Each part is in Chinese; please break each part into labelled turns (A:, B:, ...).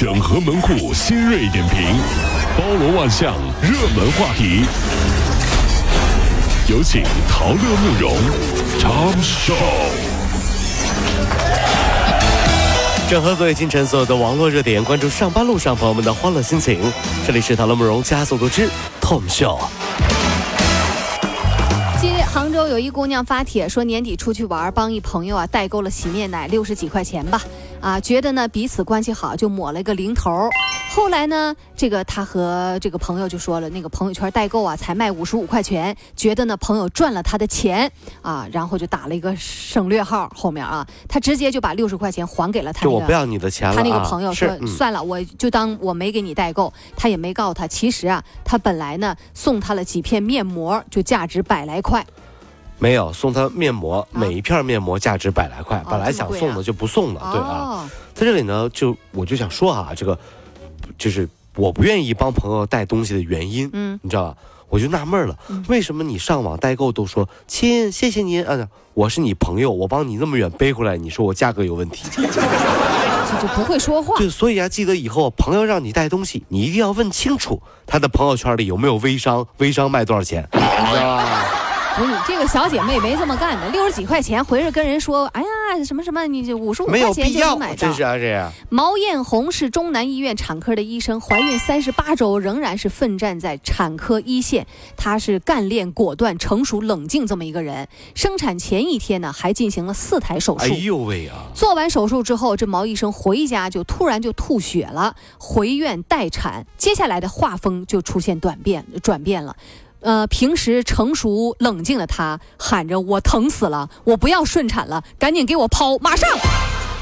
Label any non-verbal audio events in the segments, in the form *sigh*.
A: 整合门户新锐点评，包罗万象，热门话题。有请陶乐慕容长寿。
B: 整合昨夜今晨所有的网络热点，关注上班路上朋友们的欢乐心情。这里是陶乐慕容加速度之 Tom Show。
C: 近日，杭州有一姑娘发帖说，年底出去玩，帮一朋友啊代购了洗面奶，六十几块钱吧。啊，觉得呢彼此关系好，就抹了一个零头。后来呢，这个他和这个朋友就说了，那个朋友圈代购啊才卖五十五块钱，觉得呢朋友赚了他的钱啊，然后就打了一个省略号后面啊，他直接就把六十块钱还给了他、那个。
B: 就我不要你的钱了、啊。
C: 他那个朋友说：“
B: 嗯
C: 算了，我就当我没给你代购。”他也没告诉他，其实啊，他本来呢送他了几片面膜，就价值百来块。
B: 没有送他面膜，每一片面膜价值百来块，本来想送的就不送了，对啊。
C: 哦，
B: 在这里呢，就我就想说啊，这个就是我不愿意帮朋友带东西的原因，
C: 嗯，
B: 你知道吧？我就纳闷了，为什么你上网代购都说亲，谢谢您啊，我是你朋友，我帮你那么远背回来，你说我价格有问题？*laughs*
C: 这就不会说话。
B: 对，所以啊，记得以后朋友让你带东西，你一定要问清楚他的朋友圈里有没有微商，微商卖多少钱，你知道吧？
C: 不是你这个小姐妹没这么干的，六十几块钱回去跟人说，哎呀什么什么，你这五十五块钱就能买，到
B: 真。是啊，这样。
C: 毛艳红是中南医院产科的医生，怀孕三十八周仍然是奋战在产科一线。她是干练、果断、成熟、冷静这么一个人。生产前一天呢，还进行了四台手术。
B: 哎呦喂啊！
C: 做完手术之后，这毛医生回家就突然就吐血了，回院待产。接下来的画风就出现转变，转变了。呃，平时成熟冷静的他喊着：“我疼死了，我不要顺产了，赶紧给我剖，马上！”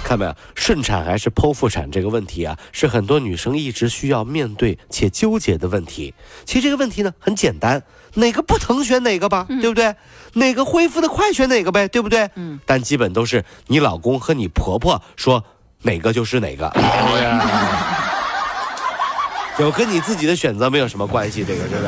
B: 看没有，顺产还是剖腹产这个问题啊，是很多女生一直需要面对且纠结的问题。其实这个问题呢很简单，哪个不疼选哪个吧，对不对？哪个恢复的快选哪个呗，对不对？
C: 嗯。
B: 但基本都是你老公和你婆婆说哪个就是哪个，有跟你自己的选择没有什么关系，这个是不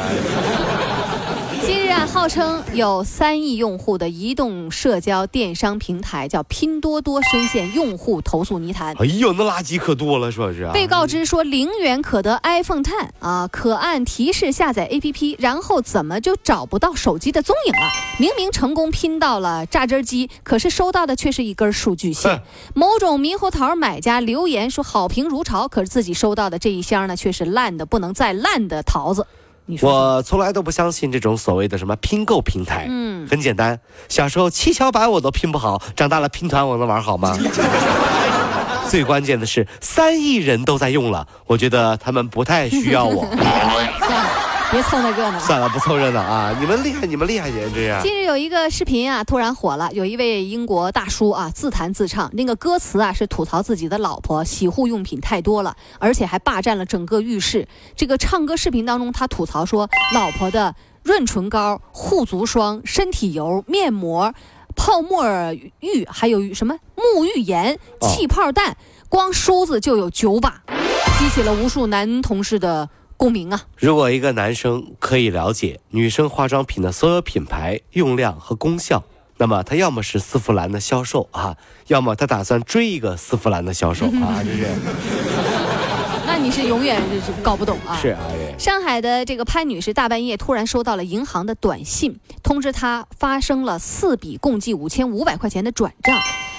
C: 号称有三亿用户的移动社交电商平台叫拼多多深陷用户投诉泥潭。
B: 哎呦，那垃圾可多了，说是啊。
C: 被告知说零元可得 iPhone Ten 啊，可按提示下载 APP，然后怎么就找不到手机的踪影了？明明成功拼到了榨汁机，可是收到的却是一根数据线。某种猕猴桃买家留言说好评如潮，可是自己收到的这一箱呢，却是烂的不能再烂的桃子。
B: 我从来都不相信这种所谓的什么拼购平台。
C: 嗯
B: 很简单，小时候七巧板我都拼不好，长大了拼团我能玩好吗？*laughs* 最关键的是，三亿人都在用了，我觉得他们不太需要我。*laughs* *laughs* *laughs*
C: 别凑那热闹。*laughs*
B: 算了，不凑热闹啊！你们厉害，你们厉害，简直是。
C: 近日有一个视频啊，突然火了。有一位英国大叔啊，自弹自唱，那个歌词啊是吐槽自己的老婆洗护用品太多了，而且还霸占了整个浴室。这个唱歌视频当中，他吐槽说，老婆的润唇膏、护足霜、身体油、面膜、泡沫浴，还有什么沐浴盐、
B: 哦
C: 气泡蛋，光梳子就有九把，激起了无数男同事的共鸣啊。
B: 如果一个男生可以了解女生化妆品的所有品牌、用量和功效，那么他要么是丝芙兰的销售啊，要么他打算追一个丝芙兰的销售啊，*laughs* 这是
C: 那你是永远是搞不懂啊。
B: 是啊，
C: 上海的这个潘女士大半夜突然收到了银行的短信，通知她发生了四笔共计五千五百块钱的转账。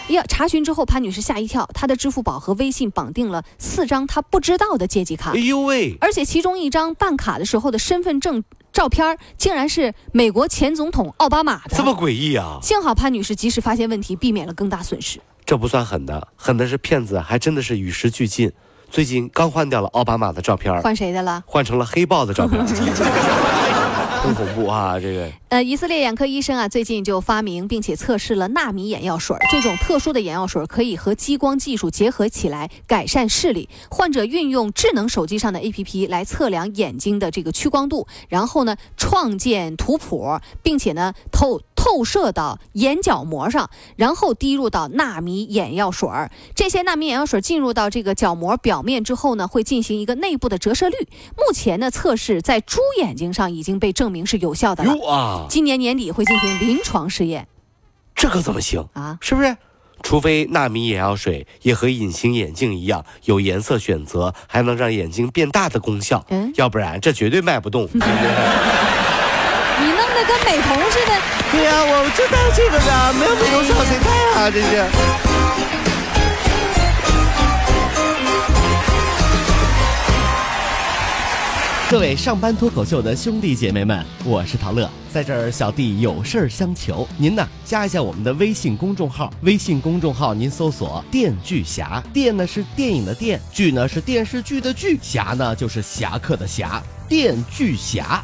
C: 哎呀，查询之后，潘女士吓一跳，她的支付宝和微信绑定了四张她不知道的借记卡
B: 哎，呦喂，
C: 而且其中一张办卡的时候的身份证照片竟然是美国前总统奥巴马的。
B: 这么诡异啊！
C: 幸好潘女士及时发现问题，避免了更大损失。
B: 这不算狠的，狠的是骗子，还真的是与时俱进。最近刚换掉了奥巴马的照片，
C: 换谁的了？
B: 换成了黑豹的照片 *laughs* *laughs* 很恐怖啊！这个
C: 呃，以色列眼科医生啊，最近就发明并且测试了纳米眼药水。这种特殊的眼药水可以和激光技术结合起来，改善视力。患者运用智能手机上的 APP 来测量眼睛的这个屈光度，然后呢创建图谱，并且呢透透射到眼角膜上，然后滴入到纳米眼药水儿。这些纳米眼药水进入到这个角膜表面之后呢，会进行一个内部的折射率。目前呢，测试在猪眼睛上已经被证明是有效的了。
B: 啊，
C: 今年年底会进行临床试验
B: 这可怎么行？
C: 啊！
B: 是不是？
D: 除非纳米眼药水也和隐形眼镜一样有颜色选择，还能让眼睛变大的功效，
C: 嗯
D: 要不然这绝对卖不动。
C: 跟美瞳似的。
D: 对呀、我就戴这个的，没有美瞳少谁戴啊？这是。
B: 各位上班脱口秀的兄弟姐妹们，我是陶乐，在这儿小弟有事儿相求，您呢加一下我们的微信公众号，微信公众号您搜索“电锯侠”，电呢是电影的电，剧呢是电视剧的剧，侠呢就是侠客的侠，电锯侠。